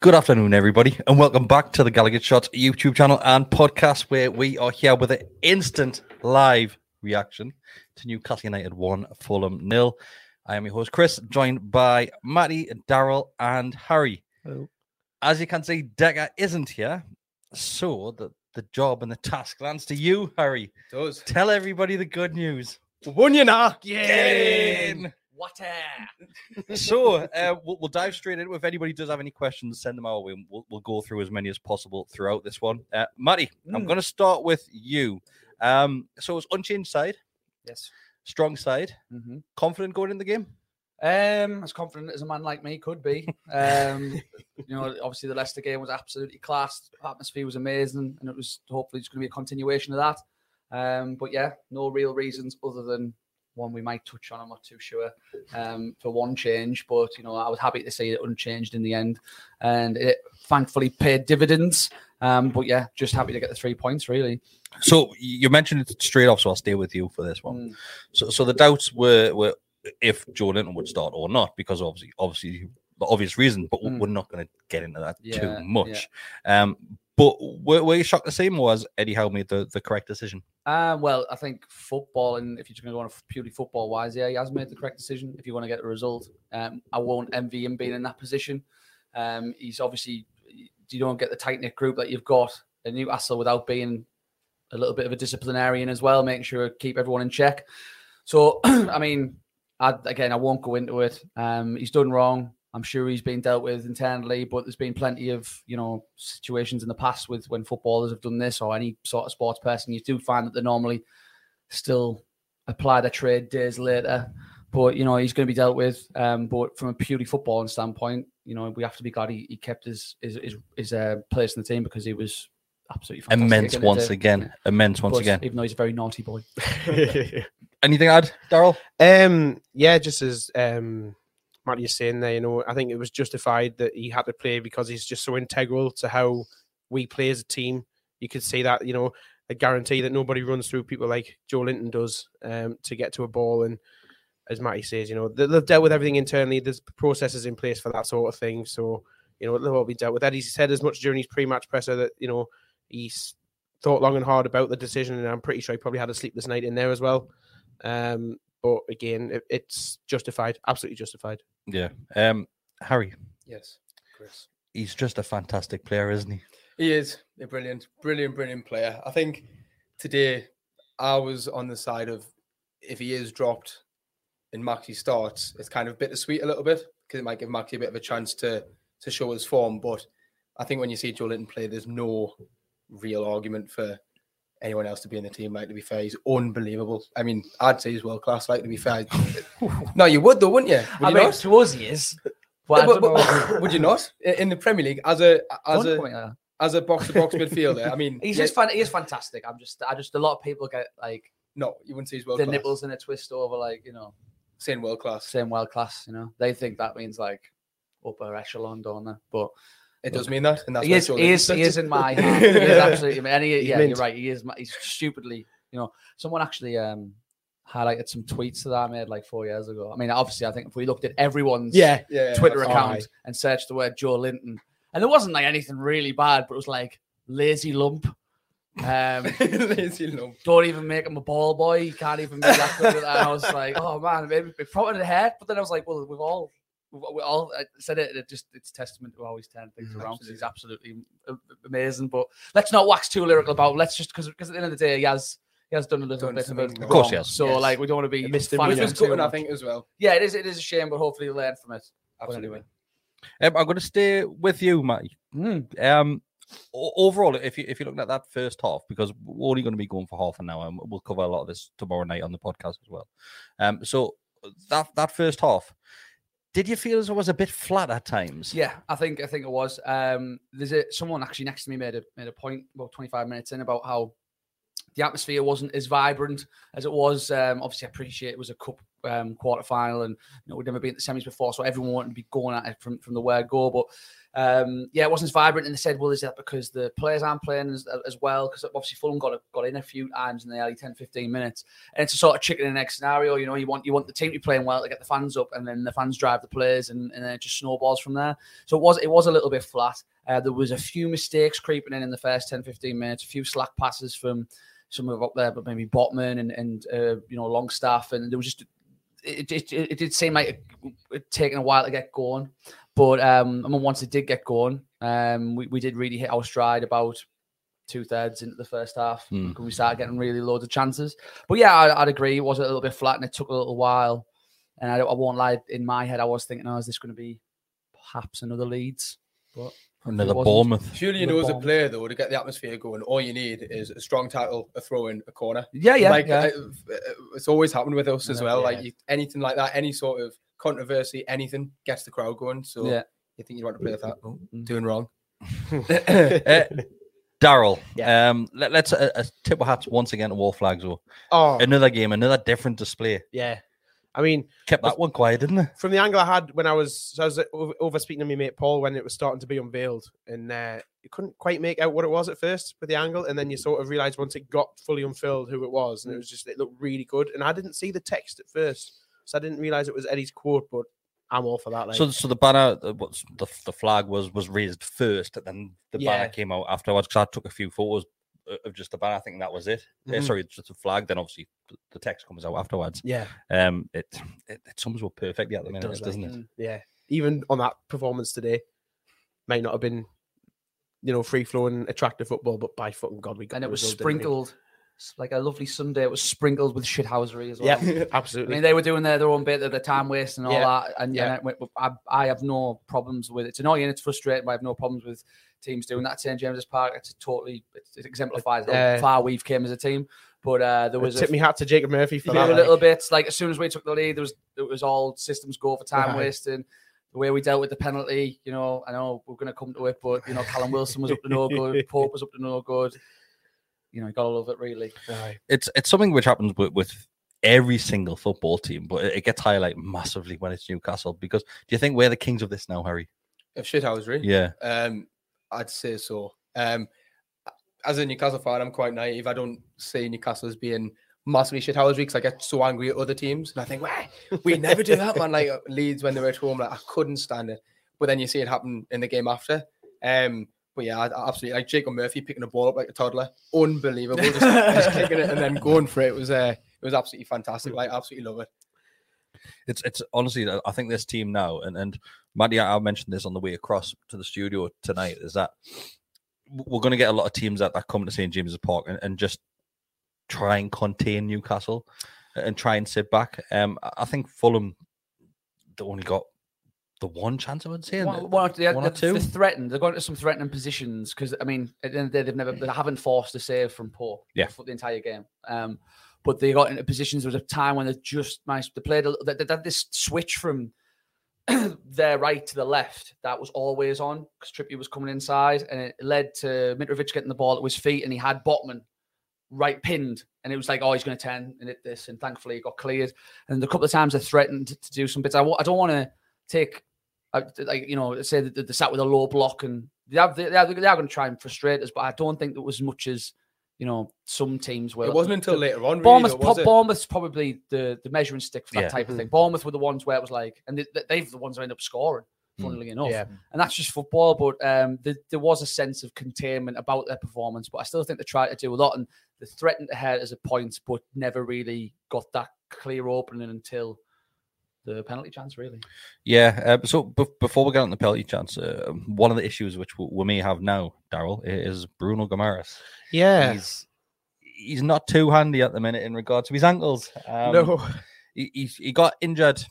Good afternoon, everybody, and welcome back to the Gallowgate Shots YouTube channel and podcast, where we are here with an instant live reaction to Newcastle United 1, Fulham nil. I am your host, Kris, joined by Matty, Daryl, and Harry. Hello. As you can see, Decker isn't here, so the, the job and the task lands to you, Harry. does. Tell everybody the good news. Won you now. Get in! What so uh, we'll, we'll dive straight into it. If anybody does have any questions, send them our way. and We'll, we'll go through as many as possible throughout this one. Uh, Matty, I'm Mm. going to start with you. Um, so it's unchanged side, Yes. strong side, Mm-hmm. confident going in the game. Um, as confident as a man like me could be. Um, you know, obviously the Leicester game was absolutely class. Atmosphere was amazing, and it was hopefully just going to be a continuation of that. Um, but yeah, no real reasons other than one we might touch on. I'm not too sure um, for one change, but you know, I was happy to see it unchanged in the end, and it thankfully paid dividends. Um, but yeah, just happy to get the three points. Really. So you mentioned it straight off, so I'll stay with you for this one. Mm. So, so the doubts were were if Joelinton would start or not, because obviously, obviously, the obvious reason. But Mm. we're not going to get into that Yeah, too much. Um, but were, were you shocked to see more as Eddie Howe made the, the correct decision? Uh, well, I think football, and if you're going to go on purely football wise, yeah, he has made the correct decision. If you want to get the result, um, I won't envy him being in that position. Um, he's obviously you don't get the tight knit group that you've got at Newcastle without being a little bit of a disciplinarian as well, making sure to keep everyone in check. So, I mean, I, again, I won't go into it. Um, he's done wrong. I'm sure he's been dealt with internally, but there's been plenty of you know situations in the past with when footballers have done this or any sort of sports person. You do find that they normally still apply their trade days later. But you know he's going to be dealt with. Um, but from a purely footballing standpoint, you know we have to be glad he, he kept his his his, his uh, place in the team because he was absolutely fantastic Immense once again. Immense once but again. Even though he's a very naughty boy. Anything to add, Daryl? Um, yeah, just as um, Matty is saying there, you know, I think it was justified that he had to play because he's just so integral to how we play as a team. You could see that, you know, I guarantee that nobody runs through people like Joelinton does um, to get to a ball. And as Matty says, you know, they- they've dealt with everything internally. There's processes in place for that sort of thing. So, you know, they'll all be dealt with. Eddie said as much during his pre-match presser that, you know, he's thought long and hard about the decision, and I'm pretty sure he probably had a sleepless night in there as well. Um, but again, it, it's justified, absolutely justified. Yeah. Um, Harry, Yes, Kris. he's just a fantastic player, isn't he? He is a brilliant, brilliant, brilliant player. I think today I was on the side of if he is dropped and Maxi starts, it's kind of bittersweet a little bit because it might give Maxi a bit of a chance to to show his form. But I think when you see Joelinton play, there's no real argument for anyone else to be in the team. Like to be fair, he's unbelievable. I mean, I'd say he's world class. Like to be fair, no, you would though, wouldn't you? Would I you mean, not? to us, he is. But I No, don't but- but would you not in the Premier League as a as Don't a point at that. as a box to box midfielder? I mean, He's yeah, just fan- he is fantastic. I'm just, I just, a lot of people get like no, you wouldn't say he's world class the nipples in a twist over, like you know, saying world class. same world class. You know, they think that means like upper echelon, don't they? But It does mean that, and that's he is, he is, he is in my heart. He is absolutely. And he, He's yeah, mint. you're right. He is. He's stupidly. You know, someone actually um highlighted some tweets that I made like four years ago. I mean, obviously, I think if we looked at everyone's Yeah, yeah, Twitter account fine. and searched the word Joelinton, and there wasn't like anything really bad, but it was like lazy lump. Um, Lazy lump. don't even make him a ball boy. He can't even be that good. And I was like, oh man, me front of the head. But then I was like, well, we've all, all I said it. It just it's testament to how he's turned things Mm, around because he's absolutely amazing. But let's not wax too lyrical about. Let's just because because at the end of the day, he has he has done a little Done bit of something it. Of course he has. So Yes. like we don't want to be A misdemeanor. fanning him it's too gutting, I think, as well. Yeah, it is. It is a shame, but hopefully he'll learn from it. Absolutely. anyway. Um, I'm going to stay with you, Matty. Mm. Um, overall, if you if you're looking at that first half, because we're only going to be going for half an hour, and we'll cover a lot of this tomorrow night on the podcast as well. Um, so that that first half, did you feel as it was a bit flat at times? Yeah, I think I think it was. Um, there's a someone actually next to me made a made a point about 25 minutes in about how the atmosphere wasn't as vibrant as it was. Um, obviously, I appreciate it was a cup um, quarter final, and you know we'd never been at the semis before, so everyone wanted to be going at it from from the word go. But um, yeah, it wasn't as vibrant. And they said, well, is that because the players aren't playing as, as well? Because obviously Fulham got got in a few times in the early 10, 15 minutes, and it's a sort of chicken and egg scenario. You know, you want you want the team to be playing well to get the fans up, and then the fans drive the players, and, and then it just snowballs from there. So it was it was a little bit flat. Uh, there was a few mistakes creeping in in the first 10, 15 minutes, a few slack passes from some of up there, but maybe Botman and and uh, you know Longstaff, and there was just it, it, it, it did seem like it, it taken a while to get going, but um, I mean once it did get going, um, we, we did really hit our stride about two thirds into the first half Hmm. because we started getting really loads of chances. But yeah, I, I'd agree it was a little bit flat and it took a little while, and I, don't- I won't lie, in my head I was thinking, oh, is this going to be perhaps another Leeds? But Another Bournemouth. Surely you know as a player though to get the atmosphere going, all you need is a strong tackle, a throw in, a corner. yeah, yeah, like yeah. uh, it's always happened with us as Yeah, well. yeah. Like you, anything like that, any sort of controversy, anything gets the crowd going. So yeah. you think you want to play with that? Oh, Mm. doing wrong. Uh, Daryl, Yeah. um, let, us uh, uh, tip our hats once again to Wor Flags. Though. Oh, Another game, another different display. yeah. I mean, Kept that one quiet, didn't it? from the angle I had when I was, so I was uh, over, over speaking to my mate Paul when it was starting to be unveiled, and uh, you couldn't quite make out what it was at first with the angle, and then you sort of realized once it got fully unfilled who it was, and it was just it looked really good, and I didn't see the text at first, so I didn't realize it was Eddie's quote, but I'm all for that. Like, So, so the banner, the, what's the the flag was was raised first, and then the Yeah. banner came out afterwards. Because I took a few photos uh, of just the banner. I think that was it. Uh, Mhm. sorry, just the flag. Then obviously the, the text comes out afterwards. yeah, Um, it it, it sums up perfectly at the It minute, does, doesn't like, it? yeah. Even on that performance today, might not have been, you know, free flowing, attractive football, but by fucking god, we got and it was result, didn't we? sprinkled s- like a lovely Sunday. It was sprinkled with shithousery as well. Yeah, absolutely. I mean, they were doing their, their own bit of the time waste and all Yeah. that, and Yeah. and I, I have no problems with it. It's annoying, it's frustrating, but I have no problems with teams doing that. at St James's Park, it's totally it, it exemplifies how Uh, far we've came as a team. But uh, there was a tip me hat to Jacob Murphy for yeah, that. a little like. bit like as soon as we took the lead, there was it was all systems go for time Right. wasting. The way we dealt with the penalty, you know, I know we're going to come to it, but you know, Callum Wilson was up to no good, Pope was up to no good. You know, you got to love it really. Aye. It's it's something which happens with, with every single football team, but it, it gets highlighted massively when it's Newcastle. Because do you think we're the kings of this now, Harry? Of shithousery. Yeah. Um, I'd say so. Um, as a Newcastle fan, I'm quite naive. I don't see Newcastle as being massively shit shithousery because I get so angry at other teams, and I think, "Why we never do that, man." Like Leeds when they were at home, like I couldn't stand it. But then you see it happen in the game after. Um, but yeah, absolutely like Jacob Murphy picking a ball up like a toddler, unbelievable, just, just kicking it and then going for it. It was uh, it was absolutely fantastic. Like absolutely love it. It's it's honestly, I- think this team now, and and Matty, I mentioned this on the way across to the studio tonight, is that we're going to get a lot of teams that, that come to St James's Park and, and just try and contain Newcastle and try and sit back. Um, I think Fulham they only got the one chance I would say. One, one, or, they, one or they, two. They're threatened. They're going to some threatening positions because I mean, at the end of the day, they've never they haven't forced a save from Poor Yeah. for the entire game. Um, but they got into positions. There was a time when they just managed. They played. A, they, they had this switch from their right to the left that was always on because Trippier was coming inside, and it led to Mitrovic getting the ball at his feet, and he had Botman right pinned, and it was like, oh, he's going to turn and hit this, and thankfully it got cleared. And a couple of times they threatened to do some bits. I, I don't want to take, like you know, say that they sat with a low block, and they are, they are, they are going to try and frustrate us, but I don't think there was as much as you know some teams were. It wasn't until later on. Really, Bournemouth, though, was Bo- Bournemouth's probably the, the measuring stick for that Yeah. type of thing. Bournemouth were the ones where it was like, and they, they've the ones that end up scoring, funnily enough. Yeah. And that's just football. But um, there, there was a sense of containment about their performance. But I still think they tried to do a lot and they threatened ahead as a point, but never really got that clear opening until the penalty chance, really. Yeah. Uh, so b- before we get on the penalty chance, uh, one of the issues which we, we may have now, Daryl, is Bruno Guimarães. Yeah. He's he's not too handy at the minute in regard to his ankles. Um, no. he, he he got injured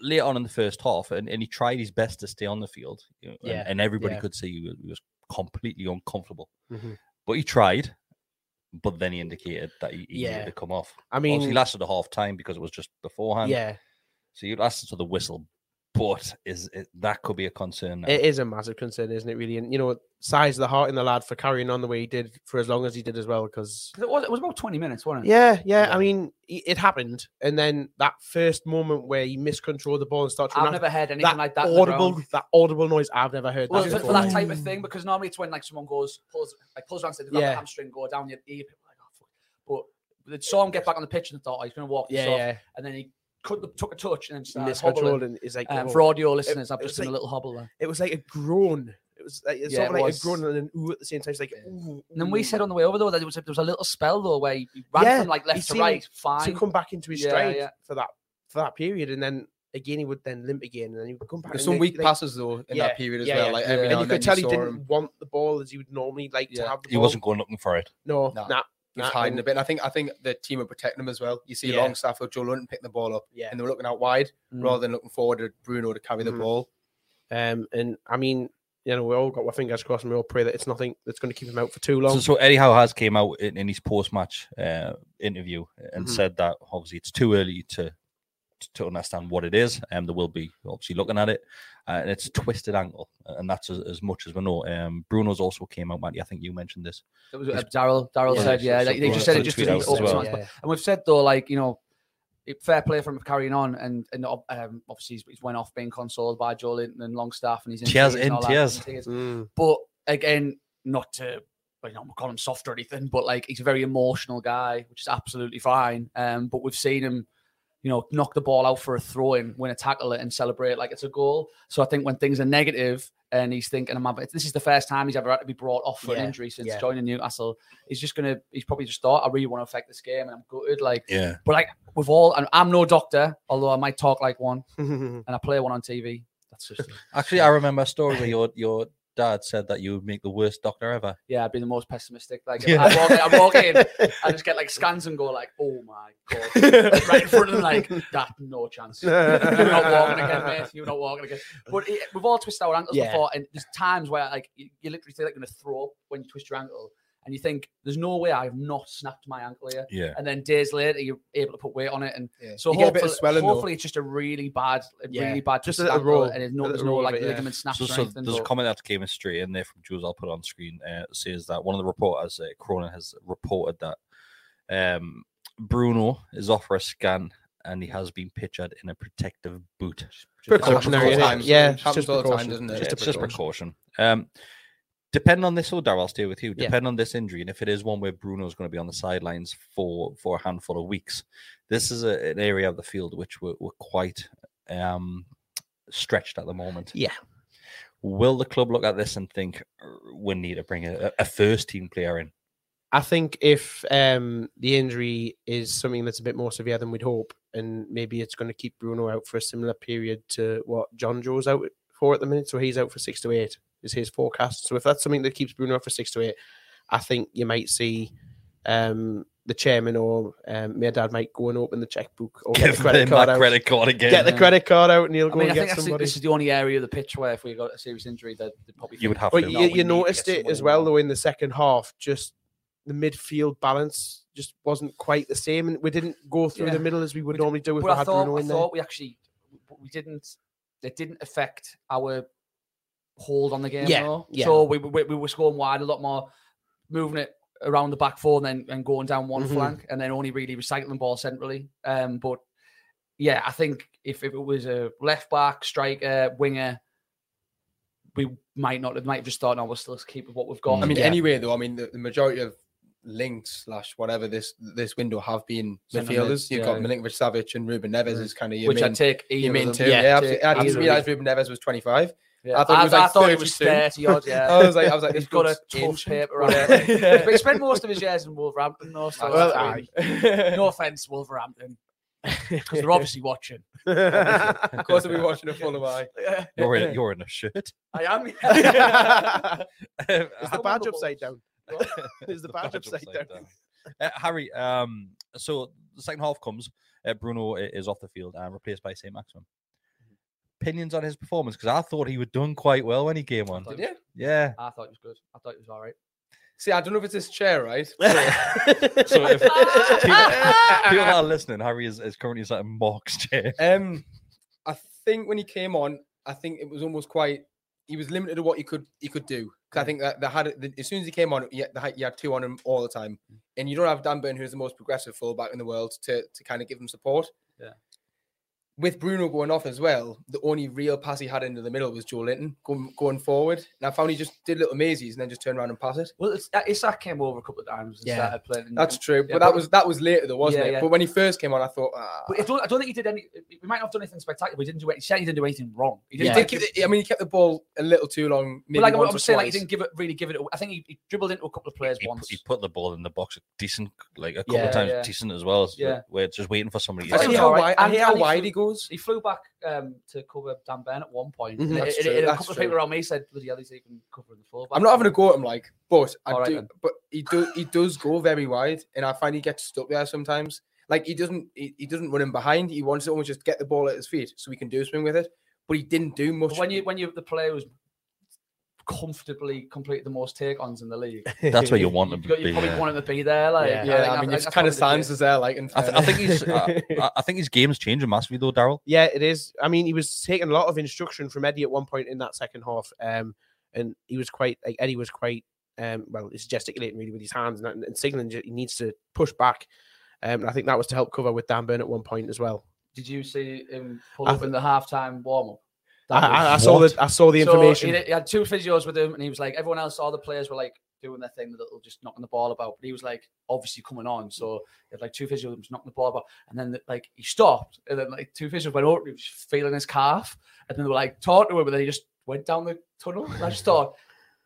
late on in the first half, and, and he tried his best to stay on the field. you know, and- Yeah, and, everybody yeah. could see he was, he was completely uncomfortable. Mhm. But he tried, but then he indicated that he, he Yeah. needed to come off. I Obviously, mean, he lasted a half time because it was just beforehand. yeah, so he lasted to the whistle. But is it, that could be a concern? Now. it is a massive concern, isn't it? Really, and you know, size of the heart in the lad for carrying on the way he did for as long as he did as well. Because It was, it was about 20 minutes, wasn't it? yeah, yeah, Yeah. I mean, it it happened, and then that first moment where he miscontrolled the ball and started to I've never heard anything that like that. audible, that audible noise. I've never heard Well, that for, for that type of thing, because normally it's when like someone goes pulls like pulls around, say they've got Yeah. the hamstring go down your ear, people are like, oh, fuck. but they saw him get back on the pitch and thought oh, he's going to walk yeah, yeah, and then he could, took a touch and then started miscontrolled, hobbling. and it's like Um, oh, for audio listeners, I've it just was done a little hobble there. it was like a groan. It was like it's Yeah, sort of it like was. a groan and an ooh at the same time. It's like ooh, And then we said on the way over though that there was a, there was a little spell though where he, he ran Yeah, from like left to seemed right, to come back into his Yeah, stride yeah. for that for that period, and then again he would then limp again, and then he would come back. There's some weak like- passes though in Yeah, that period as yeah, well. yeah. Like every Yeah. now and you and then could tell he didn't him. want the ball as he would normally like to have the ball. he ball. wasn't going looking for it. No, No. nah, He was nah, hiding a bit. And I think I think the team were protecting him as well. You see Yeah. Longstaff or Joelinton picking the ball up, Yeah. and they were looking out wide Mm. rather than looking forward to Bruno to carry the Mhm. ball. Um, and I mean, you know, we all got our fingers crossed, and we all pray that it's nothing that's going to keep him out for too long. So, so Eddie Howe has came out in, in his post-match uh, interview and Mhm. said that obviously it's too early to to understand what it is, and there will be obviously looking at it, uh, and it's a twisted ankle, and that's as, as much as we know. Um, Bruno's also came out, Matty. I think you mentioned this. It was, uh, Daryl Daryl Yeah, said, yeah, like, they just said it just tweet to out open well. someone's- Yeah. And we've said though, like you know, it- fair play from carrying on, and and um, obviously he's, he's went off being consoled by Joelinton and Longstaff, and he's in Tears in tears. Mm, But again, not to well, you know, call him soft or anything, but like he's a very emotional guy, which is absolutely fine. Um, but we've seen him, you know, knock the ball out for a throw in, win a tackle it, and celebrate like it's a goal. So I think when things are negative and he's thinking, "I'm having-" this is the first time he's ever had to be brought off for an injury since yeah. joining Newcastle. He's just gonna, he's probably just thought, I really want to affect this game, and I'm gutted. Like, Yeah, but like with all, and I'm no doctor, although I might talk like one, and I play one on TV. That's just, actually, I remember a story where your your dad said that you would make the worst doctor ever. yeah, I'd be the most pessimistic. Like, Yeah. I, walk, I walk in, I just get like scans and go like, oh my god, right in front of them, like that, no chance. You're not walking again, mate. You're not walking again. But it, we've all twisted our ankles Yeah. before, and there's times where like you, you literally feel like you're gonna throw up when you twist your ankle, and you think, "There's no way I have not snapped my ankle here." Yeah, And then days later, you're able to put weight on it, and Yeah. so You get a bit hopefully, of swelling though. hopefully it's just a really bad, a Yeah. really bad Just a roll. and there's no, there's no roll of like it, yeah. ligament snaps So, or so anything. there's a comment that came in straight in there from Jules. I'll put on screen. Uh, says that one of the reporters, uh, Cronin, has reported that um, Bruno is off for a scan and he has been pictured in a protective boot. Precautionary, Happens all the time. Yeah, It it's happens just all the time, precaution. doesn't it? Just a it's just precaution. precaution. Um, depending on this, Daryl, I'll stay with you. Yeah. On this injury, and if it is one where Bruno's going to be on the sidelines for for a handful of weeks, this is a, an area of the field which we're, we're quite um, stretched at the moment. Yeah. Will the club look at this and think "Uh, we need to bring a, a first team player in? I think if um, the injury is something that's a bit more severe than we'd hope, and maybe it's going to keep Bruno out for a similar period to what John Joe's out for at the minute, so he's out for six to eight is his forecast. So if that's something that keeps Bruno for six to eight, I think you might see um, the chairman or um, my dad might go and open the checkbook or get Give the credit them card that out. credit card again. Get the Yeah. credit card out and he'll I go mean, I and think get actually somebody. this is the only area of the pitch where if we got a serious injury, that probably You would have But to. You, you need to noticed it as well though in the second half. Just the midfield balance just wasn't quite the same, and we didn't go through Yeah. the middle as we would We normally do if but we I had thought, Bruno I in there. thought we actually we didn't. It didn't affect our hold on the game. Yeah, though. yeah. So we, we we were scoring wide a lot more, moving it around the back four and then and going down one Mhm. flank, and then only really recycling the ball centrally. Um, but yeah, I think if, if it was a left back, striker, winger, we might not. It might have just thought, no, we'll still keep with what we've got. Mm. I mean, Yeah. anyway, though, I mean, the, the majority of links slash whatever this this window have been midfielders. mids, You've yeah. got Milinkovic Savic and Ruben Neves is kind of your which main, I'd take either your main two. them. Yeah, Yeah, absolutely. I didn't either. realize Ruben Neves was 25. Yeah. I thought it was like thought it was 30 odd, yeah. I was like, I was like, He's this got a bloke's tough ancient. paper on Yeah. it. but he spent most of his years in Wolverhampton, though. So Well, that's aye. fine. no offense, Wolverhampton, because they're obviously watching. of course, I'll be watching a full of eye. You're in, you're in a shirt. I am. Is How- the badge upside down? What? Is the badge upside down? Uh, Harry, um, so the second half comes. Uh, Bruno is off the field and replaced by Saint-Maximin. Opinions on his performance? Because I thought he was done quite well when he came on. Did you? Yeah. I thought it was good. I thought it was all right. See, I don't know if it's this chair, right? So if people, people are listening, Harry is, is currently sat in Mark's chair. Um, I think when he came on, I think it was almost quite. He was limited to what he could he could do. 'Cause I think that they had it- as soon as he came on, you had, you had two on him all the time, and you don't have Dan Burn, who's the most progressive fullback in the world, to to kind of give him support. Yeah. With Bruno going off as well, the only real pass he had into the middle was Joelinton going, going forward. And I found he just did little mazies and then just turned around and passed it. Well, it's, uh, Isak came over a couple of times and Yeah. started playing. That's true, yeah, but that was that was later though, wasn't Yeah, it? yeah. But when he first came on, I thought, ah. But I don't, I don't think he did any. We might not have done anything spectacular. But he didn't do. It, he said he didn't do anything wrong. He He didn't. did keep the, I mean, he kept the ball a little too long. but Maybe like once I'm or saying, like he didn't give it really give it. I think he, he dribbled into a couple of players He, once. he put the ball in the box decent, like a couple Yeah, of times yeah. decent as well. so Yeah. Where it's just waiting for somebody. I I think hate how wide, I And- hate how and he wide flew- he goes. He flew back um, to cover Dan Burn at one point. Mhm. That's it- true, it- a couple of people around me said, "Bloody hell, he's even covering the full." I'm not having a go at him, like, but I right do. then. But he do he does go very wide, and I find he gets stuck there sometimes. Like he doesn't he, he doesn't run him behind. He wants to almost just get the ball at his feet so he can do something with it. But he didn't do much. But when you when you the player who's comfortably complete the most take ons in the league, That's where you want you, to got, you be. probably yeah. want him to be there. Like, Yeah. yeah, think- I mean, think it kind of probably the stands as there, like. In I, th- I think fairness. he's. Uh, I- I think his game's changing massively though, Daryl. Yeah, it is. I mean, he was taking a lot of instruction from Eddie at one point in that second half, um, and he was quite like Eddie was quite um, well, he's gesticulating really with his hands and, and signaling he needs to push back. Um, and I think that was to help cover with Dan Burn at one point as well. Did you see him pull I up in the halftime warm up? I, I, I saw the I saw the information. So he, he had two physios with him, and he was like, everyone else, all the players were like doing their thing, the little just knocking the ball about. But he was like, obviously coming on, so he had like two physios just knocking the ball about, and then like he stopped, and then like two physios went over, he was feeling his calf, and then they were like talking to him, and then he just went down the tunnel. And I just thought,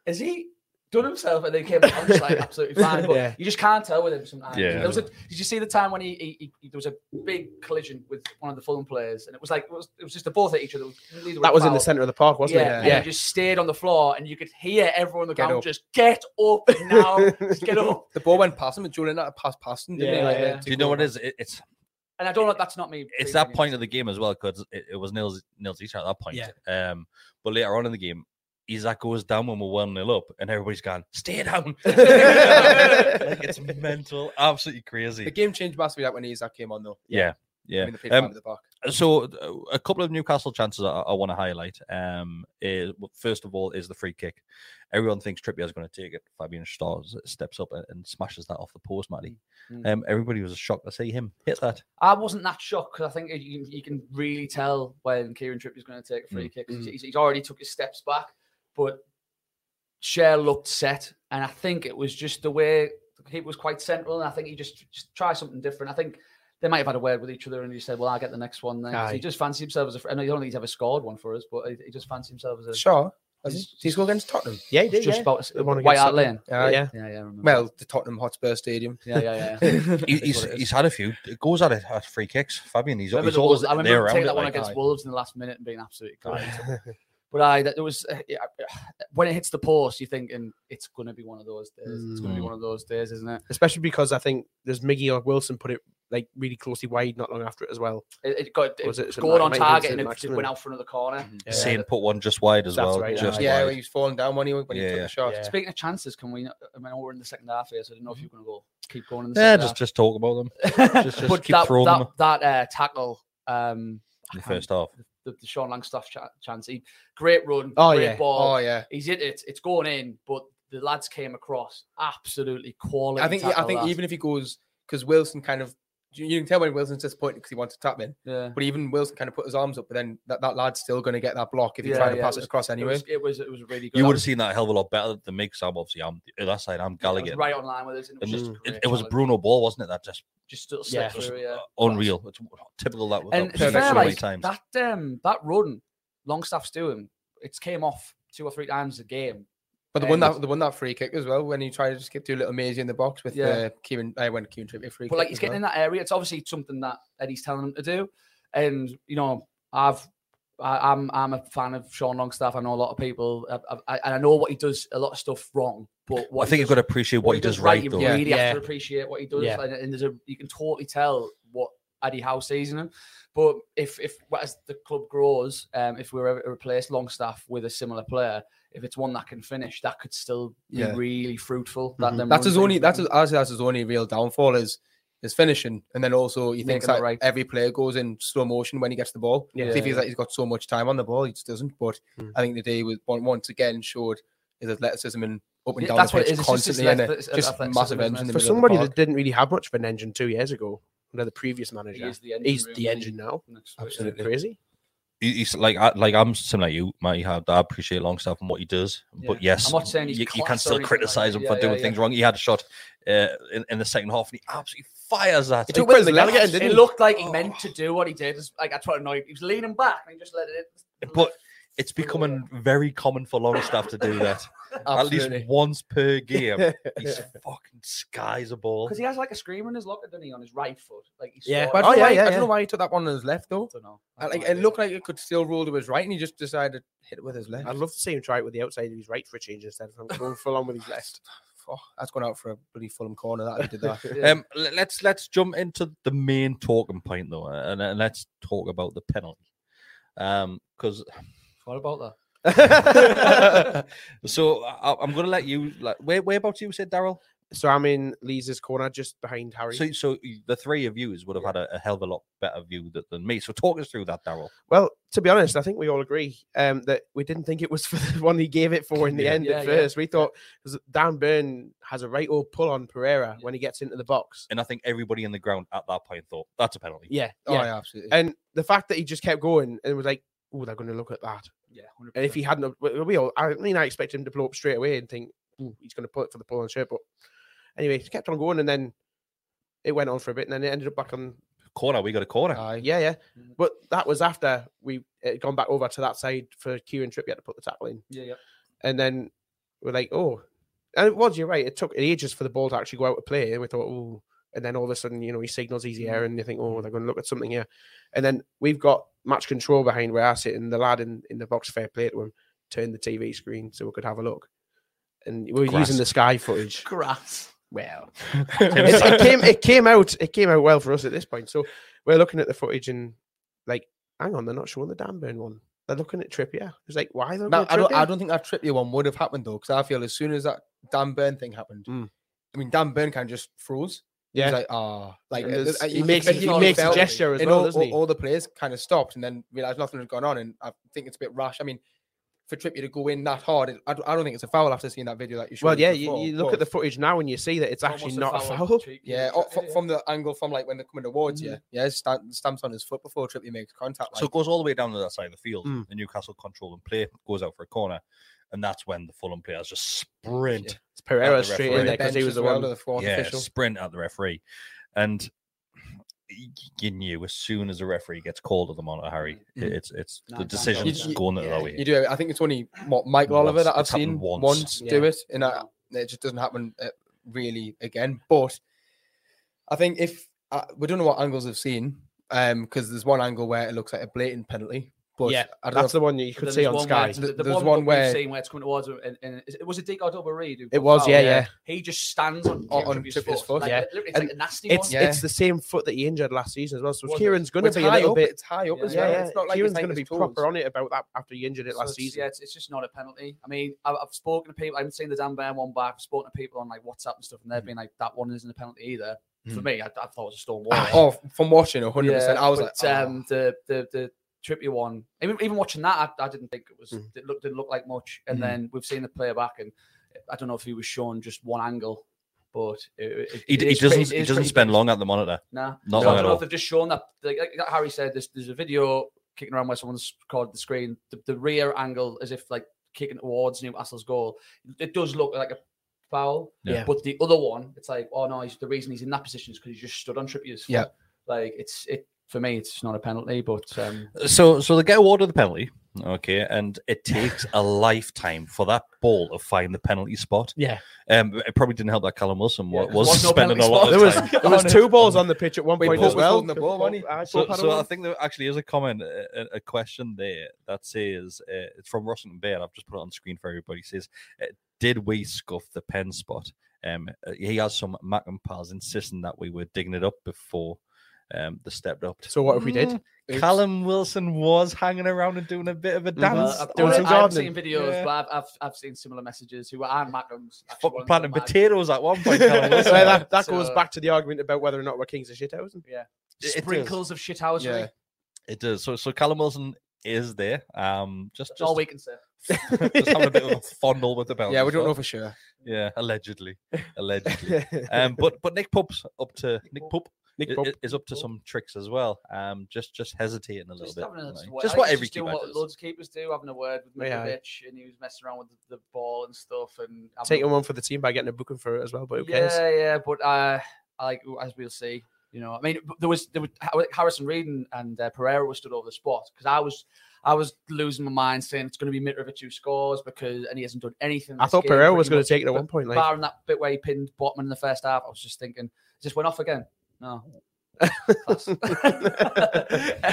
is he? Done himself and then came back just like absolutely fine, but Yeah. you just can't tell with him sometimes. Yeah. There was a, did you see the time when he, he, he there was a big collision with one of the Fulham players, and it was like it was, it was just the both at each other. neither that was in the center of the park, wasn't yeah, it? and he just stayed on the floor, and you could hear everyone on the Get ground up. just get up now, just get up. the ball went past him, and Julian had to pass past him. Didn't he? Yeah, Like, yeah. Do you know go what it back. is? It, it's And I don't know. That's not me. it's that opinionated. point of the game as well because it, it was nils nils each at that point. Yeah. Um, but later on in the game, Isak goes down when we're one nil up, and everybody's gone, "Stay down!" like it's mental, absolutely crazy. The game changed massively like when Isak came on, though. Yeah, I yeah. mean, they Um, the so uh, a couple of Newcastle chances I, I want to highlight. Um, is first of all is the free kick. Everyone thinks Trippier is going to take it. Fabian Schär steps up and, and smashes that off the post, Matty. Mm. Um, everybody was shocked to see him hit that. I wasn't that shocked because I think you, can- you can really tell when Kieran Trippier's going to take a free Mm. kick. He's, he's already took his steps back, but Schär looked set, and I think it was just the way he was quite central, and I think he just just try something different. I think they might have had a word with each other, and he said, "Well, I'll get the next one." Then 'Cause he just fancied himself as a. fr- I know I don't think he's ever scored one for us, but he, he just fancied himself as a. Sure. He? he's- Did he score against Tottenham? Yeah, he did. just yeah. about White Hart Tottenham. Lane. Yeah. yeah. Yeah, yeah. I. Well, the Tottenham Hotspur Stadium. yeah, yeah, yeah. He, he's what it is. he's had a few It goes at it at free kicks. Fabian, he's, remember he's the always Wolves, I remember around taking it. that one Like, against aye. Wolves in the last minute and being absolutely great. But I, that it was uh, when it hits the post, you're thinking it's going to be one of those days. It's going to be Mm. one of those days, isn't it? Especially because I think there's Miggy or Wilson put it like really closely wide not long after it as well. It, it got it Was it- was it going on might have been target and it Maximin. went out for another corner. Yeah. Sane put one just wide as That's well. right, just yeah, wide. he was falling down when he when he took yeah. the shot. Yeah. Speaking of chances, can we? I mean, we're in the second half here, so I don't know if you're going to go keep going in the Yeah, second just just talk about them just- just keep that, throwing that, them. that uh, tackle, um, in the first half. The, the Sean Longstaff cha- chance, he, great run, Oh, great yeah. ball. Oh yeah. He's hit it. It's going in, but the lads came across absolutely quality. I think I think that. even if he goes because Wilson kind of you you can tell when Wilson's disappointed because he wants to tap in, yeah. but even Wilson kind of put his arms up, but then that, that lad's still going to get that block if he Yeah, tried to yeah, pass it it, was- across It anyway. was, it was it was really good. You would have seen that a hell of a lot better than me because I'm obviously I'm the other side. I'm Gallowgate. was right on line with us. And it And was just, just it, it was a. Bruno ball, wasn't it? That just just still Yeah. through. Yeah, unreal. It's typical that. And that was fair, so many like times. that um that run, Longstaff's doing. It's came off two or three times a game. But the one that the one that free kick as well when he tried to just get do a little mazy in the box with Yeah. uh, Kieran. I went Kieran Trippier free But kick. like he's as getting in that area. It's obviously something that Eddie's telling him to do. And you know, I've I, I'm I'm a fan of Sean Longstaff. I know a lot of people, I, I, and I know what he does. A lot of stuff wrong, but I what he think you've got to appreciate what he does right, You though. Yeah. really Yeah. have to appreciate what he does, Yeah. and, and there's a you can totally tell what Eddie Howe sees in him. But if if as the club grows, um, if we were to replace Longstaff with a similar player, if it's one that can finish, that could still be Yeah. really fruitful. That Mhm. That's his only. things That's we his, can- that's his only real downfall is is finishing, and then also he thinks Making it that right. every player goes in slow motion when he gets the ball. Yeah. So he Yeah, feels like he's got so much time on the ball, he just doesn't. But Hmm. I think the day was once again showed his athleticism and up and Yeah, down that's the what it pitch is. It's just his constantly, and athletic- just massive engine it? in the For somebody that didn't really have much of an engine two years ago, under the previous manager, is the engine he's room, the engine now. Next to it, yeah. Absolutely. Crazy. He- He's like I, like I'm similar to you, Matty. I I appreciate Longstaff and what he does, but yes, I'm not saying he's you, you can class still anything like criticize him Yeah, for yeah, doing yeah. things wrong. He had a shot uh, in, in the second half, and he absolutely fires that. He He took put well left- Gallowgate, didn't it he? looked like he meant to do what he did. It's Like that's what annoyed. He was leaning back and he just let it in. But it's becoming very common for Longstaff to do that. At least once per game, he's fucking skies a ball. because he has like a screamer in his locker, doesn't he, on his right foot? Like he's Yeah. But I Oh, don't, know yeah, why, yeah, I don't know why he took that one on his left though. don't know. I Like it looked like it could still roll to his right, and he just decided to hit it with his left. I'd love to see him try it with the outside of his right for a change instead of going full on with his left. Oh, that's gone out for a bloody Fulham corner. That he did that. Yeah. Um, let's let's jump into the main talking point though, and, and let's talk about the penalty. Um, because what about that? so I, I'm going to let you. Like, where whereabouts you said, Daryl? So I'm in Leazes corner, just behind Harry. So so the three of you would have had a, a hell of a lot better view th- than me. So talk us through that, Daryl. Well, to be honest, I think we all agree um, that we didn't think it was for the one he gave it for in the Yeah. end Yeah, at yeah, first. We thought because Dan Burn has a right old pull on Pereira when he gets into the box. And I think everybody in the ground at that point thought that's a penalty. Yeah, Oh yeah. yeah, absolutely. And the fact that he just kept going and was like, "Oh, they're going to look at that." Yeah, And if he hadn't, we we all, I mean, I expect him to blow up straight away and think, he's going to put it for the Poland on shirt." But anyway, he kept on going, and then it went on for a bit, and then it ended up back on. Corner, we got a corner. Aye. Yeah, yeah. Mhm. But that was after we had gone back over to that side for Kieran Trippier to put the tackle in. yeah, yeah. and then we're like, oh, and it was. You're right. It took ages for the ball to actually go out to play, and we thought, oh, and then all of a sudden, you know, he signals easy Mm-hmm. air, and you think, oh, they're going to look at something here, and then we've got match control behind where I sit, and the lad in, in the box, fair play to him, turned the TV screen so we could have a look, and we were Grass. using the sky footage. Grass. Well, it, it came it came out it came out well for us at this point. So we're looking at the footage and like, hang on, they're not showing the Dan Burn one. They're looking at Trippier. It's like, why? They're No, I don't. I don't think that Trippier one would have happened though, because I feel as soon as that Dan Burn thing happened, Mm. I mean Dan Burn kind of just froze. He Yeah. was like, ah, like And uh, there's- uh, he makes he makes a felt- gesture as and well, all, doesn't he? all the players kind of stopped and then realized nothing had gone on, and I think it's a bit rash. I mean, for Trippier to go in that hard, it- I don't, think it's a foul after seeing that video that you showed. Well, us yeah, you, before, you look at the but- footage now and you see that it's Almost actually not a foul. the cheek, Yeah, yeah, oh, from, from the angle from like when they're coming towards you. Yeah, it stamp, stamps on his foot before Trippier makes contact. So it goes all the way down to that side of the field. Mm. The Newcastle control and play goes out for a corner, and that's when the Fulham players just sprint. It's Pereira straight in there because he was the one. of the fourth yeah, official. sprint at the referee, and you knew as soon as the referee gets called at the on it, Harry, it- it's it's the Nine times decision's You- you- going the Yeah, other way. you do. I think it's only what Michael Oliver that I've seen once. once, do it, and I, it just doesn't happen uh, really again. But I think if uh, we don't know what angles I've seen, um, because there's one angle where it looks like a blatant penalty, But yeah, that's the one you could see on one where Sky. it's- The, the There's one, one we've where- seen where it's coming towards him, and, and it- was a Dick or Double Reed? who It was, fouled? yeah, yeah. He just stands on, On- on on Trippier's Trippier's foot. foot. Like, Yeah. literally, it's And like a nasty It's one. Yeah. it's the same foot that he injured last season as well. So Was? Kieran's going to it's be a little up, bit. It's high up Yeah, as Yeah, well. yeah. It's not like Kieran's going to be toes. proper on it about that after he injured it So last it's- season. Yeah, it's, it's just not a penalty. I mean, I've, I've spoken to people. I haven't seen the Dan Bear one back. I've spoken to people on like WhatsApp and stuff, and they've been like, "That one isn't a penalty either." For Mm. me, I, I thought it was a stone wall. Oh, from watching 100, percent I was like, oh. um, the the the Trippier one. Even, even watching that, I, I didn't think it was. Mm. It looked didn't look like much. And Mm. then we've seen the player back, and I don't know if he was shown just one angle, but it, it, He, it he doesn't. pretty- it He doesn't spend long at the monitor. Nah, Not so long I at don't know all. if they've just shown that. Like, like Harry said, there's there's a video kicking around where someone's recorded the screen. The, the rear angle, as if like kicking towards Newcastle's goal. It does look like a foul. Yeah. But the other one, it's like, oh no, he's, the reason he's in that position is because he just stood on Trippier's foot. Yeah. Like it's it for me, it's not a penalty, but um, So, so they get awarded the penalty, okay, and it takes a lifetime for that ball to find the penalty spot. Yeah, Um, it probably didn't help that Callum Wilson Yeah, was was no spending a lot spot. of there was time. there was two balls on the pitch at one Wait, point as well. the ball, wasn't he? Aye, So, Pope so. I think there actually is a comment, a, a- a question there that says uh, it's from Russell Bear. I've just put it on screen for everybody. It says, uh, "Did we scuff the pen spot?" Um, uh, he has some Mac and pals insisting that we were digging it up before um, they stepped up. So what if we did? Mm, Callum Wilson was hanging around and doing a bit of a Mhm. dance. well, I've, doing I, some I haven't seen videos, Yeah. but I've, I've I've seen similar messages who are Mackems Fucking planting potatoes at one point. Callum So Wilson. that that goes back to the argument about whether or not we're kings of shithousen. Yeah, It- it sprinkles of shithousery. Yeah. It does. So, so Callum Wilson is there. Um, just, That's just, all we can say. just having a bit of a fondle with the penalty. Yeah, we don't spot. know for sure. Yeah, allegedly, allegedly. um, but but Nick Pope's up to Nick Pope, Nick i- Pope. is up to some tricks as well. Um, just just hesitating a little Just, bit. a, like, word- just what think every he's doing keeper what does. loads of keepers do, having a word with Yeah. Mitrovic, and he was messing around with the, the ball and stuff, and having a- Taking one for the team by getting a booking for it as well, but who cares? Yeah, yeah, but uh, like as we'll see. You know, I mean, there was there was Harrison Reed and, and uh, Pereira were stood over the spot because I was I was losing my mind saying it's going to be Mitrovic who scores because and he hasn't done anything. I thought game Pereira was going much, to take it at one point. Like, barring that bit where he pinned Botman in the first half, I was just thinking, just went off again. No.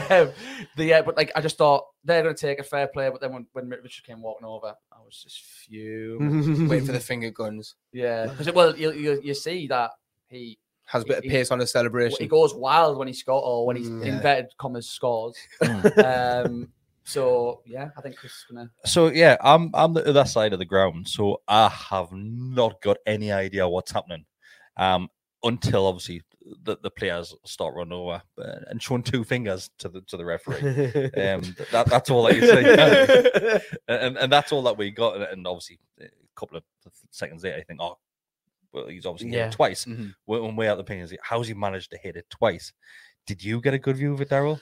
Um, the yeah, but like I just thought they're going to take a fair play, but then when when Mitrovic came walking over, I was just fuming. Waiting for the finger guns. Yeah, because well, you, you you see that he Has a bit of He- pace on his celebration. he goes wild when he scores or when he's Mm, yeah. inverted commas scores. Mm. um, so yeah, I think Kris is gonna. So yeah, I'm I'm the other side of the ground, so I have not got any idea what's happening. Um, until obviously the, the players start running over and showing two fingers to the to the referee. Um, that, that's all that you see, and and that's all that we got. And obviously, a couple of seconds later, I think, oh, well, he's obviously hit Yeah. it twice. Mhm. When we're out the opinions, how's he managed to hit it twice? Did you get a good view of it, Daryl?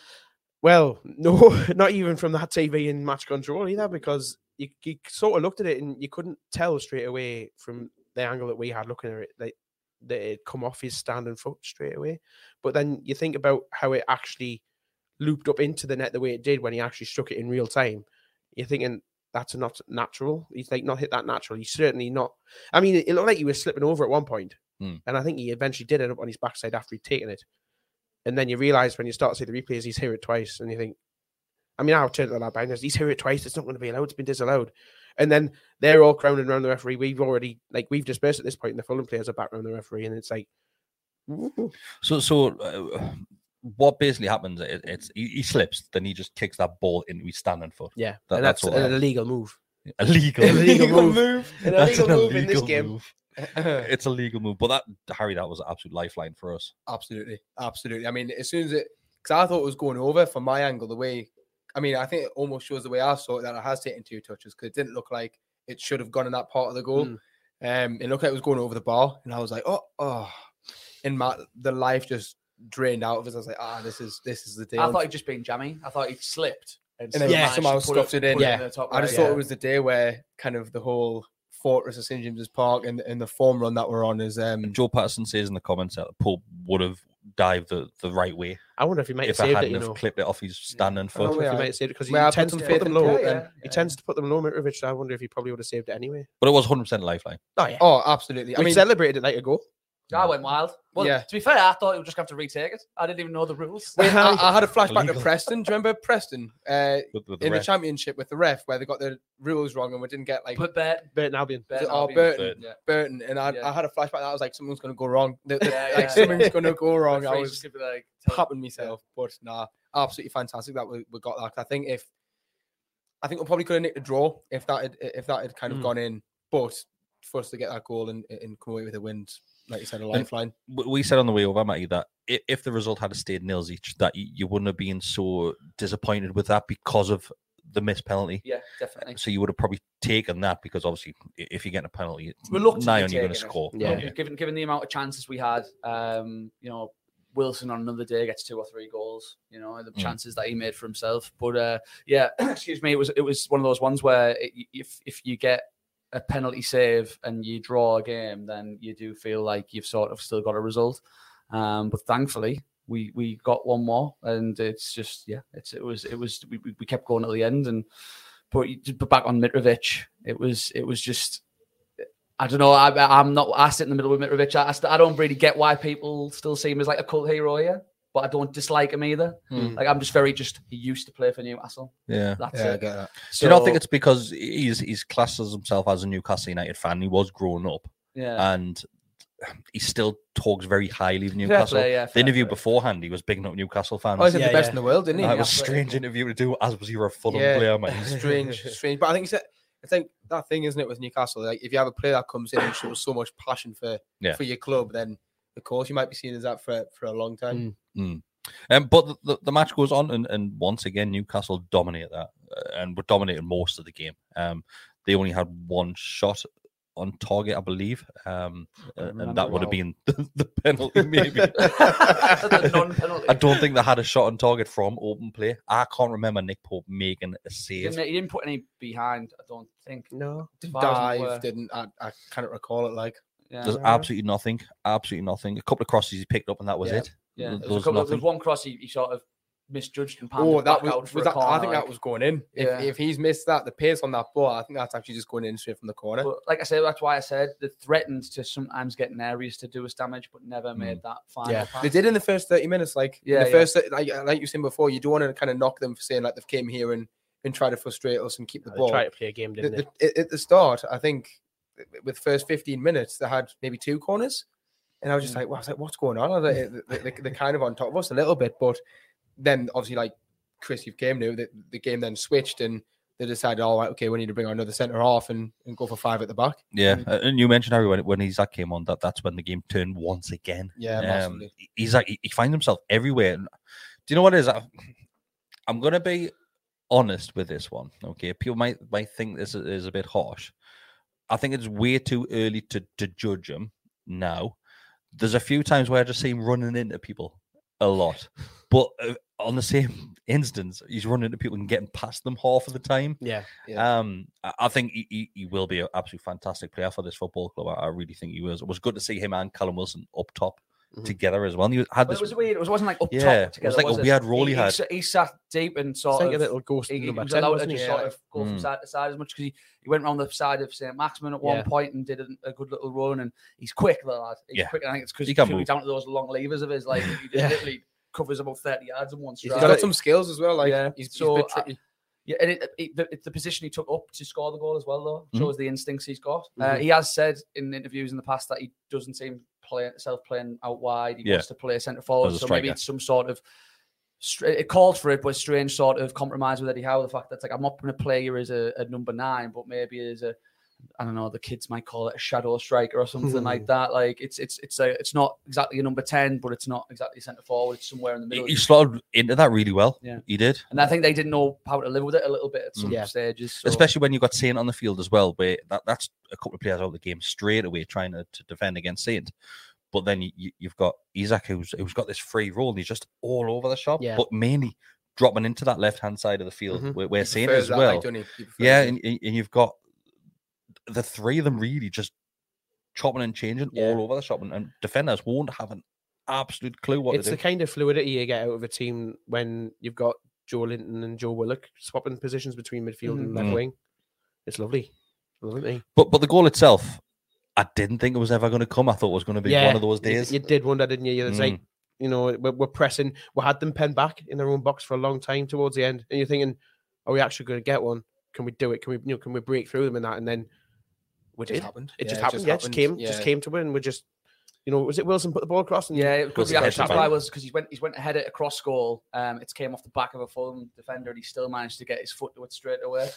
Well, no, not even from that TV in match control either, because you, you sort of looked at it and you couldn't tell straight away from the angle that we had looking at it that it come off his standing foot straight away. But then you think about how it actually looped up into the net the way it did when he actually struck it in real time. You're thinking that's not natural. He's like not hit that natural. He's certainly not. I mean, it looked like he was slipping over at one point, Hmm. and I think he eventually did end up on his backside after he'd taken it. And then you realize when you start to see the replays, he's hit it twice, and you think, I mean, I'll turn to that binders. He's hit it twice. It's not going to be allowed. It's been disallowed. And then they're all crowding around the referee. We've already like we've dispersed at this point, and the Fulham players are back around the referee, and it's like, "Ooh." So, so uh, what basically happens? It, it's he, he slips, then he just kicks that ball into his standing foot. yeah, That- and that's that's, all an illegal move. Illegal, Illegal move. An That's illegal an move in this game. move. It's a legal move, but that Harry, that was an absolute lifeline for us. Absolutely, absolutely. I mean, as soon as it, because I thought it was going over from my angle, the way, I mean, I think it almost shows the way I saw it that it has taken two touches because it didn't look like it should have gone in that part of the goal. Mm. Um, it looked like it was going over the bar, and I was like, oh, oh, and my the life just drained out of us. I was like, ah, this is this is the day. I thought he'd just been jammy. I thought he'd slipped and, And then Yeah, somehow put stuffed it in. Yeah. the top I just right. thought yeah. it was the day where kind of the whole fortress of St James's Park and, and the form run that we're on is um And Joe Patterson says in the comments that Pope would have dived the, the right way I wonder if he might have if I saved it. hadn't You have know, clipped it off his standing I foot. wonder if he might have saved it because he May I put tends to put them in low. Pope then? He tends to put them low, Mitrovic. So I wonder if he probably would have saved it anyway. But it was 100% lifeline. Oh yeah, oh absolutely. I we mean celebrated it like a goal. I went wild. Well, Yeah. to be fair, I thought he would just have to retake it. I didn't even know the rules. Wait, I, I had a flashback Illegal. to Preston. Do you remember Preston uh, With, with the in ref. the championship with the ref where they got the rules wrong and we didn't get like Put bet. Burton Albion. Was it- Bet oh, Albion. Burton, Burton. Yeah. Burton, and I, Yeah. I had a flashback that I was like, something's going to go wrong. The- the- Yeah, like yeah. something's going to go wrong. I was just like, tell- popping myself, but nah, absolutely fantastic that we, we got that. I think if I think we probably could have nicked a draw if that had, if that had kind of Mm. gone in, but for us to get that goal and, and come away with a win, like you said, a lifeline. we we said on the way over, Matty, that if the result had stayed nils each, that you, you wouldn't have been so disappointed with that because of the missed penalty. Yeah, definitely. So you would have probably taken that because obviously, if you're getting a penalty, it's Reluctantly nigh on you're going to score. Yeah. Yeah. Given given the amount of chances we had, um, you know, Wilson on another day gets two or three goals. You know, the Mm. chances that he made for himself. But uh, yeah, excuse me, it was it was one of those ones where it, if if you get a penalty save and you draw a game, then you do feel like you've sort of still got a result. Um, but thankfully, we we got one more, and it's just yeah, it's it was it was we, we kept going to the end, and but, but back on Mitrovic, it was it was just I don't know. I, I'm not. I sit in the middle with Mitrovic. I, I, don't really get why people still see him as like a cult hero here, but I don't dislike him either. Hmm. Like I'm just very just. He used to play for Newcastle. Yeah. That's Yeah, I get that. Do you not think it's because he's he's classes himself as a Newcastle United fan? He was growing up, yeah? and he still talks very highly of Newcastle. play, yeah, the interview play. beforehand, he was bigging up Newcastle fans. Oh, he's Yeah, the best yeah. in the world, didn't he? that was a strange interview to do, as was you're a Fulham Yeah. player, mate. strange, strange. But I think it's, I think that thing, isn't it, with Newcastle? Like, if you have a player that comes in and shows so much passion for Yeah. for your club, then of course you might be seen as that for for a long time. Mm. Um, but the, the, the match goes on, and, and once again, Newcastle dominate that uh, and were dominating most of the game. Um, they only had one shot on target, I believe, um, uh, and that would have well. been the, the penalty, maybe. The non-penalty. I don't think they had a shot on target from open play. I can't remember Nick Pope making a He save. didn't, he didn't put any behind. I don't think. No. As far as I'm Dive aware. didn't. I, I cannot recall it. Like Yeah, There's absolutely nothing, absolutely nothing. A couple of crosses he picked up, and that was Yeah. it. Yeah. There There was was, a couple, there was one cross he, he sort of misjudged and panted oh, that was, out for was a that. corner, I think like- that was going in. If, Yeah. if he's missed that, the pace on that ball, I think that's actually just going in straight from the corner. But like I said, that's why I said they threatened to sometimes get in areas to do us damage, but never hmm. made that final Yeah. pass. They did in the first thirty minutes. Like in Yeah, the yeah. first, like like you said before, you don't want to kind of knock them for saying like they've came here and and try to frustrate us and keep the They ball. tried to play a game, didn't the- they? at- at the start, I think with the first 15 minutes, they had maybe two corners. And I was just Mm. like, well, I was like, what's going on? Like, they, they, they're kind of on top of us a little bit. But then obviously, like Kris, you've game now, the, the game then switched and they decided, all right, okay, we need to bring on another centre half and, and go for five at the back. Yeah, and you mentioned Harry when when Isak came on that that's when the game turned once again. Yeah, Um, massively. like he, he finds himself everywhere. Do you know what it is? I, I'm gonna be honest with this one. Okay, people might might think this is, is a bit harsh. I think it's way too early to to judge him now. There's a few times where I just see him running into people a lot, but uh, on the same instance, he's running into people and getting past them half of the time. Yeah. Yeah. Um, I, I think he, he, he will be an absolute fantastic player for this football club. I, I really think he was. It was good to see him and Callum Wilson up top Mhm. together as well. And he had But this. it was weird. It was, wasn't like up Yeah, top it was together. like a was it? weird role he he, had. He sat deep and It's sort like a of. little ghost He, in he was 10, allowed to wasn't just he? sort of go from Mm. side to side as much because he, he went around the side of Saint-Maximin at one Yeah. point and did a, a good little run. And he's quick, the lad. He's Yeah. quick. And I think it's because He he's can purely move. down to those long levers of his. Like, he Yeah. literally covers about 30 yards in one He's got some skills as well. Like, Yeah, he's, he's so a bit I- Yeah, and it, it, the, it's the position he took up to score the goal as well, though. Mhm. Shows the instincts he's got. Uh, Mhm. he has said in interviews in the past that he doesn't seem play self playing out wide. He Yeah. wants to play centre forward. So maybe it's some sort of it called for it, but strange sort of compromise with Eddie Howe. The fact that it's like I'm not going to play you as a, a number nine, but maybe as a I don't know. The kids might call it a shadow striker or something like that. Like it's it's it's a it's not exactly a number ten, but it's not exactly centre forward. It's somewhere in the he, middle. he slotted into that really well. Yeah. he did. and I think they didn't know how to live with it a little bit at some Yeah. stages. so- Especially when you got Saint on the field as well, where that, that's a couple of players out of the game straight away trying to, to defend against Saint. But then you, you, you've got Isak who's who's got this free role and he's just all over the shop, Yeah. but mainly dropping into that left hand side of the field Mhm. where, where He Saint as well. like, doesn't he? He prefers yeah, and, and and you've got the three of them really just chopping and changing Yeah. all over the shop, and, and defenders won't have an absolute clue what it's to the do. kind of fluidity you get out of a team when you've got Joelinton and Joe Willock swapping positions between midfield and left Mhm. wing. It's lovely. Lovely. But but the goal itself, I didn't think it was ever going to come. I thought it was going to be Yeah, one of those days. You, did wonder, didn't you? It's like Mm. you know we're, we're pressing. We had them penned back in their own box for a long time towards the end, and you're thinking, are we actually going to get one? Can we do it? Can we, you know, can we break through them in that? And then we Just did. happened. It Yeah, just it happened. just yeah, it just happened. came, just came to it, and we just, you know, was it Wilson put the ball across? And Yeah, it could Was be it actually head why back? was because he went he went ahead it across goal. Um, it came off the back of a Fulham defender, and he still managed to get his foot to it straight away.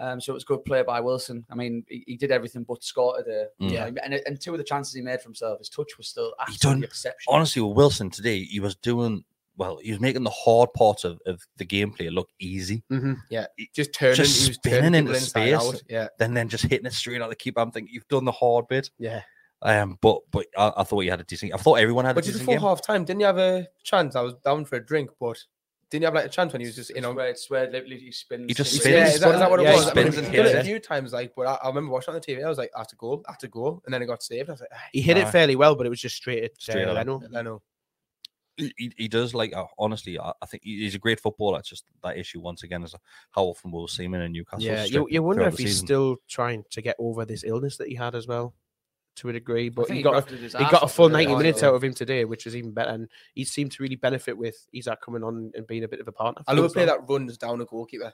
Um, so it was good play by Wilson. I mean, he, he did everything but score today. Mm. Yeah, and, and two of the chances he made for himself, his touch was still He absolutely done- exceptional. Honestly, with Wilson today, he was doing well. He was making the hard parts of, of the gameplay look easy. Yeah, Just turning, Just he was spinning turning into space. out. Yeah, Then then just hitting it straight out the keeper. I'm thinking you've done the hard bit. yeah, Um, but but I, I thought you had a decent. I thought everyone had a but just decent before game. half time, didn't you have a chance? I was down for a drink, but didn't you have like a chance when he was just in It's on? where, it's where literally he spins. He just spins. Yeah, is that, is that what it Yeah, he was? I mean, spins and done it a few times, like, but I, I remember watching on the TV. I was like, after goal, after goal, and then it got saved. I was like, "Ah, he hit Aye. it fairly well, but it was just straight at Straight uh, at him. Leno. I know. he, he- he does like uh, honestly. I, I think he's a great footballer. It's just that issue once again is how often we'll see him in Newcastle. Yeah, you, you wonder if he's season. still trying to get over this illness that he had as well, to a degree. But think he got a, he got a full 90 so- minutes out of him today, which is even better. And he seemed to really benefit with Isak coming on and being a bit of a partner. I love a player well. that runs down a goalkeeper.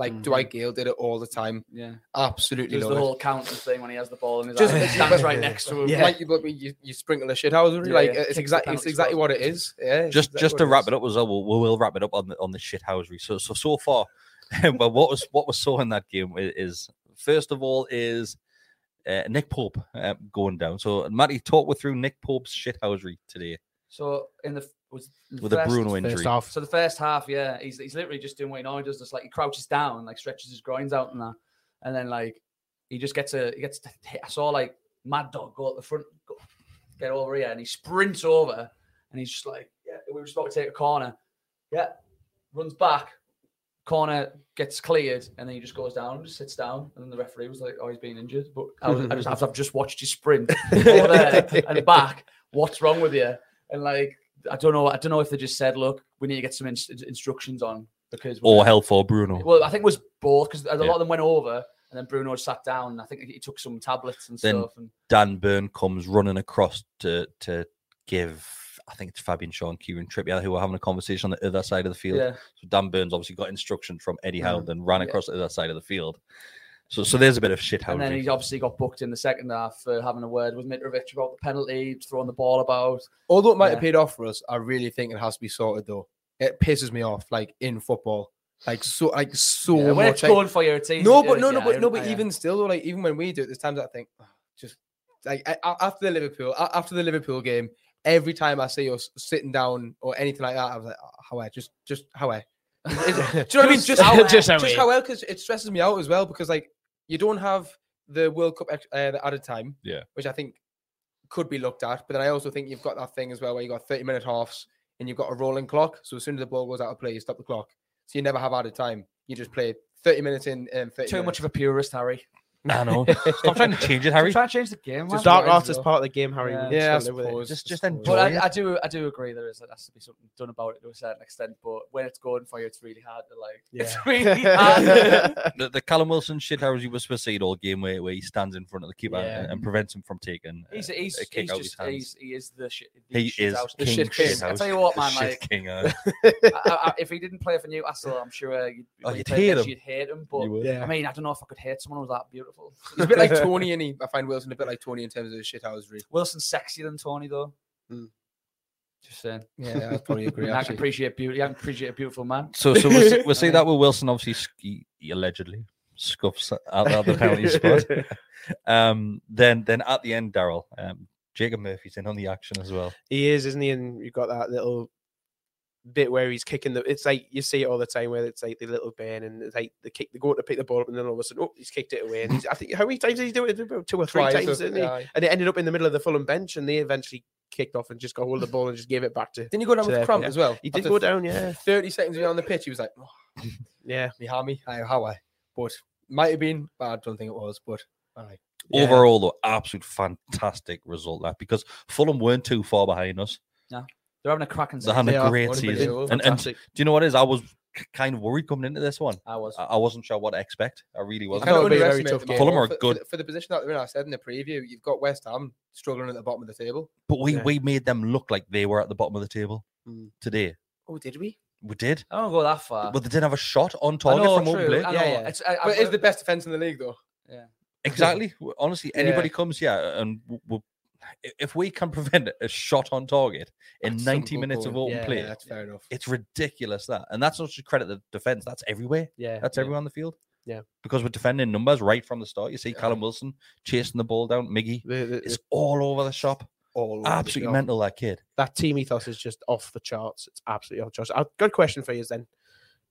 Like Mhm. Dwight Gayle did it all the time. Yeah, Absolutely there's love the whole counting thing when he has the ball and his Just- hand. He stands right next to him. Yeah. Like you, but you, you sprinkle a shit house. Yeah, like yeah. it's Kicks exactly it's exactly spot. what it is. Yeah. just exactly just to wrap it up as well, we'll, we will wrap it up on the on the shithousery. So so so far, but what was what was saw in that game is first of all is uh, Nick Pope uh, going down. So Matty, talk with through Nick Pope's shithousery today So in the was with a first- Bruno First injury. off, So the first half, yeah, he's he's literally just doing what he normally does. Just like he crouches down, like stretches his groins out and that, and then like he just gets a he gets. To hit. I saw like Mad Dog go at the front, go, get over here, and he sprints over, and he's just like, yeah, we were just about to take a corner, yeah, runs back, corner gets cleared, and then he just goes down, just sits down, and then the referee was like, oh, he's been injured, but I, was, I just I've just watched you sprint over there and back. What's wrong with you? And like, I don't know. I don't know if they just said, "Look, we need to get some ins- instructions on because." Or gonna-" hell for Bruno. Well, I think it was both because a lot Yeah. of them went over, and then Bruno sat down. And I think he took some tablets and Then- stuff. And Dan Burn comes running across to to give. I think it's Fabian Schär and Kieran Trippier who were having a conversation on the other side of the field. yeah, So Dan Burn's obviously got instructions from Eddie Howe, Mhm. then ran Yeah. across the other side of the field. So so there's a bit of shit happening. and then he obviously got booked in the second half for having a word with Mitrovic about the penalty, throwing the ball about. Although it might Yeah. have paid off for us, I really think it has to be sorted though. It pisses me off, like in football, like so, like so Yeah, when much. it's like- going for you, it's easy. no, but no, no, yeah, but no, but even still, though, like even when we do it, there's times I think, "Oh, just like a- a- after the Liverpool, after the Liverpool game, every time I see us sitting down or anything like that, I was like, oh, how I just, just how I. Do you know what I mean? Just Just how how, just how just how well because it stresses me out as well because like you don't have the World Cup ex- uh, at a time, Yeah. which I think could be looked at. But then I also think you've got that thing as well where you've got 30 minute halves and you've got a rolling clock. So as soon as the ball goes out of play, you stop the clock. So you never have added time. You just play 30 minutes in and 30 too minutes. much of a purist, Harry. I know. Stop trying to change it, Harry. Try and change the game. Just dark What art is is part of the game, Harry. Yeah. Yeah, I just with it. suppose. Just- just enjoy But it. I, I do, I do agree there is there has to be something done about it to a certain extent. But when it's going for you, it's really hard to like. It's really hard. The, the Callum Wilson shit house you were supposed to see it all game where, where he stands in front of the keeper Yeah. and, and prevents him from taking uh, he's he's, a kick he's out just his hands. he's, he is the shit. the he shit is house. the king shit shit king. I house. tell you what, The man, like- king. uh, I, I, if he didn't play for Newcastle, I'm sure you'd, Oh, when you'd hate him. You'd hate him, but you would. Yeah. I mean, I don't know if I could hate someone who was that beautiful. He's a bit like Tony, and he, I find Wilson a bit like Tony in terms of his shithousery. Wilson's sexier than Tony, though. Hmm. Just saying. Yeah, I probably agree. I can appreciate beauty. I can appreciate a beautiful man. So so we'll see, we'll see that with Wilson. Obviously, he, he allegedly scuffs out, out the penalty spot. Um, then then at the end, Daryl, um, Jacob Murphy's in on the action as well. He is, isn't he? And you've got that little bit where he's kicking the. It's like you see it all the time where it's like the little bend and it's like the kick. They go to pick the ball up and then all of a sudden, oh, he's kicked it away. And he's, I think how many times did he do it? About two or three Twice, times, uh, didn't he? aye. And it ended up in the middle of the Fulham bench, and they eventually kicked off and just got hold of the ball and just gave it back to. Didn't you go down with their cramp player. as well? He did After go down, yeah, 30 seconds on the pitch, he was like, oh, yeah. me hammy, aye, how I. But might have been, but I don't think it was. But aye. Yeah. Overall, though, absolute fantastic result that because Fulham weren't too far behind us. They're having a cracking They're having They a great unbelievable. season. And, and do you know what it is? I was kind of worried coming into this one. I was. I, I wasn't sure what to expect. I really wasn't. kind of it'll be a very tough game. Fulham are for, good. For, for the position that they're in. I said in the preview, you've got West Ham struggling at the bottom of the table. But we, Yeah. we made them look like they were at the bottom of the table Mm. today. Oh, did we? We did. I don't go that far. But they didn't have a shot on target know, from open play. Yeah, yeah. It's, I, I, But it's the best defense in the league, though. yeah. Exactly. Honestly, anybody Yeah. comes here and w- w- if we can prevent a shot on target in That's 90 good minutes of going. open Yeah, play, Yeah, that's fair enough. it's ridiculous that. And that's not just credit the defense, that's everywhere. Yeah, That's yeah. everyone on the field. Yeah. Because we're defending numbers right from the start. You see Callum Wilson chasing the ball down. Miggy is all over the shop. All over Absolutely shop. mental, that kid. that team ethos is just off the charts. It's absolutely off the charts. I've got a question for you then.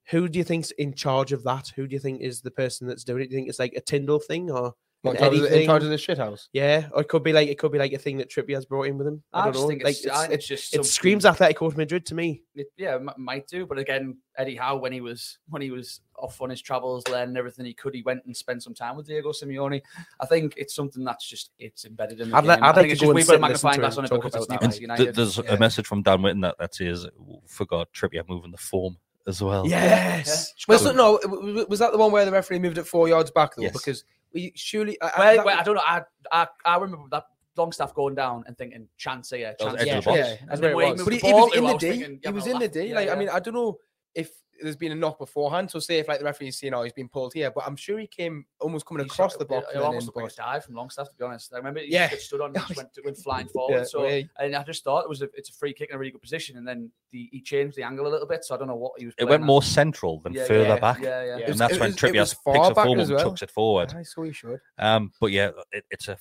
Who do you think's in charge of that? Who do you think is the person that's doing it? Do you think it's like a Tindall thing or What, in, charge of the, in Eddie charge thing? of the shit house. Yeah, or it could be like it could be like a thing that Trippier's brought in with him. I, I, don't just know. think like it's, I think it, it's just it something- screams Atletico Madrid to me. It, yeah, m- might do, but again, Eddie Howe when he was when he was off on his travels, learning everything he could, he went and spent some time with Diego Simeone. I think it's something that's just it's embedded in the I'd li- game. I'd I like think to it's go just and we've sit a and listen magnifying to glass him on it talk because it's about Newcastle th- United. there's Yeah. a message from Dan Witten that, that says, forgot Trippier moving the form as well. Yes. Well, so, no, w- w- was that the one where the referee moved it four yards back though? Yes. Because we surely. I, I- Well, that well, I don't know. I, I I remember that Longstaff going down and thinking chance here, That was chance edge here. of the box. yeah, And That's where it was. he but he, the he ball was in the was D. He was in the laugh. D. Yeah, Like, I mean, I don't know if there's been a knock beforehand. So, say if like the referee's seen, oh, he's been pulled here, but I'm sure he came almost coming He across shot- the box. It, and almost in looked the like a dive from Longstaff, to be honest. I remember he Yeah. stood on, and just went, went flying Yeah, forward. so, yeah. and I just thought it was a, it's a free kick in a really good position, and then the, he changed the angle a little bit. So I don't know what he was. It went at. more central than Yeah, further yeah, back. Yeah, yeah. Yeah. It was- And that's when was- it Trippier picks far the back form and well. chucks it forward. Aye, so he should. Um, but yeah, it, it's a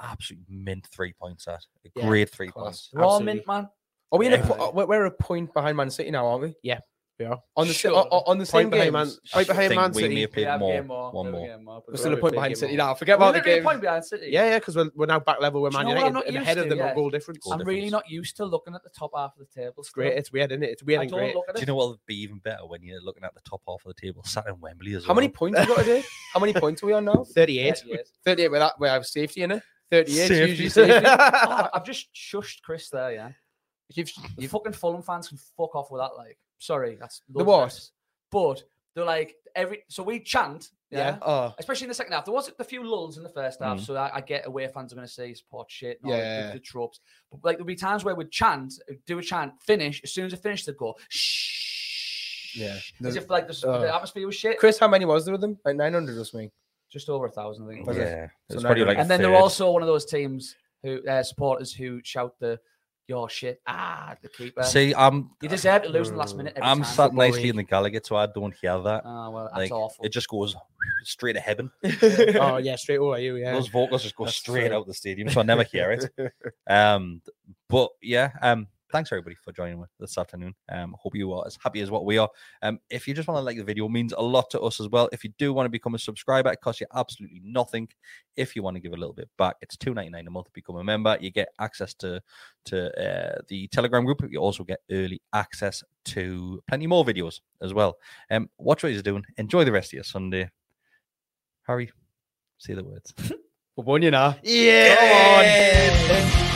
absolute mint three points. That a Yeah, great three class. points. We're all Absolutely. mint, man. Are we in a? Yeah. po- we're- We're a point behind Man City now, aren't we? We are. On the Sure. on, on the same Point behind games. Man, I right behind think Man we may City. have played We have a more, game more. one we have a more. game We're we're still a a point behind City more. now. Forget We're about the literally a game. point behind City. Yeah, yeah, because we're, we're now back level with Do Man know I'm United not and ahead used of them on Yeah. goal difference. I'm really difference. not used to looking at the top half of the table. It's great. It's weird, isn't it? It's weird I and don't great. at Do it. you know what would be even better when you're looking at the top half of the table, sat in Wembley as well? How many points we got today? How many points are we on now? 38. Yeah, 38 with that, we have safety in it. 38 Safety. usually safety. Oh, I've just shushed Kris there, yeah. You've, You fucking Fulham fans can fuck off with that. Like, sorry, that's The loads what? But they're like every so we chant, yeah. oh, Especially in the second half, there was a few lulls in the first half, Mm. so I, I get away fans are going to say support shit, and Yeah. the, the tropes. But like there'll be times where we'd chant, do a chant, finish. As soon as I finish, they'd go shh. Yeah. As The- if like the, oh. the atmosphere was shit. Kris, how many was there of them? Like 900 or something. Just over a thousand, I think. Was it? yeah, So it's now probably like a and then they're also one of those teams who uh, supporters who shout the your shit ah the keeper. See, I'm you deserve to lose in the last minute. I'm time. sat nicely in the Gallowgate, so I don't hear that. Oh well, that's like awful. it just goes straight to heaven. oh, yeah, straight over you, yeah. Those vocals just go That's straight true. out the stadium, so I never hear it. Um, but yeah, um, thanks everybody for joining us this afternoon. Um, hope you are as happy as what we are. Um, if you just want to like the video, it means a lot to us as well. If you do want to become a subscriber, it costs you absolutely nothing. If you want to give a little bit back, it's two ninety nine a month to become a member. You get access to to uh, the Telegram group. You also get early access to plenty more videos as well. Um, watch what he's doing. Enjoy the rest of your Sunday. Harry, say the words. We're won you now. Sports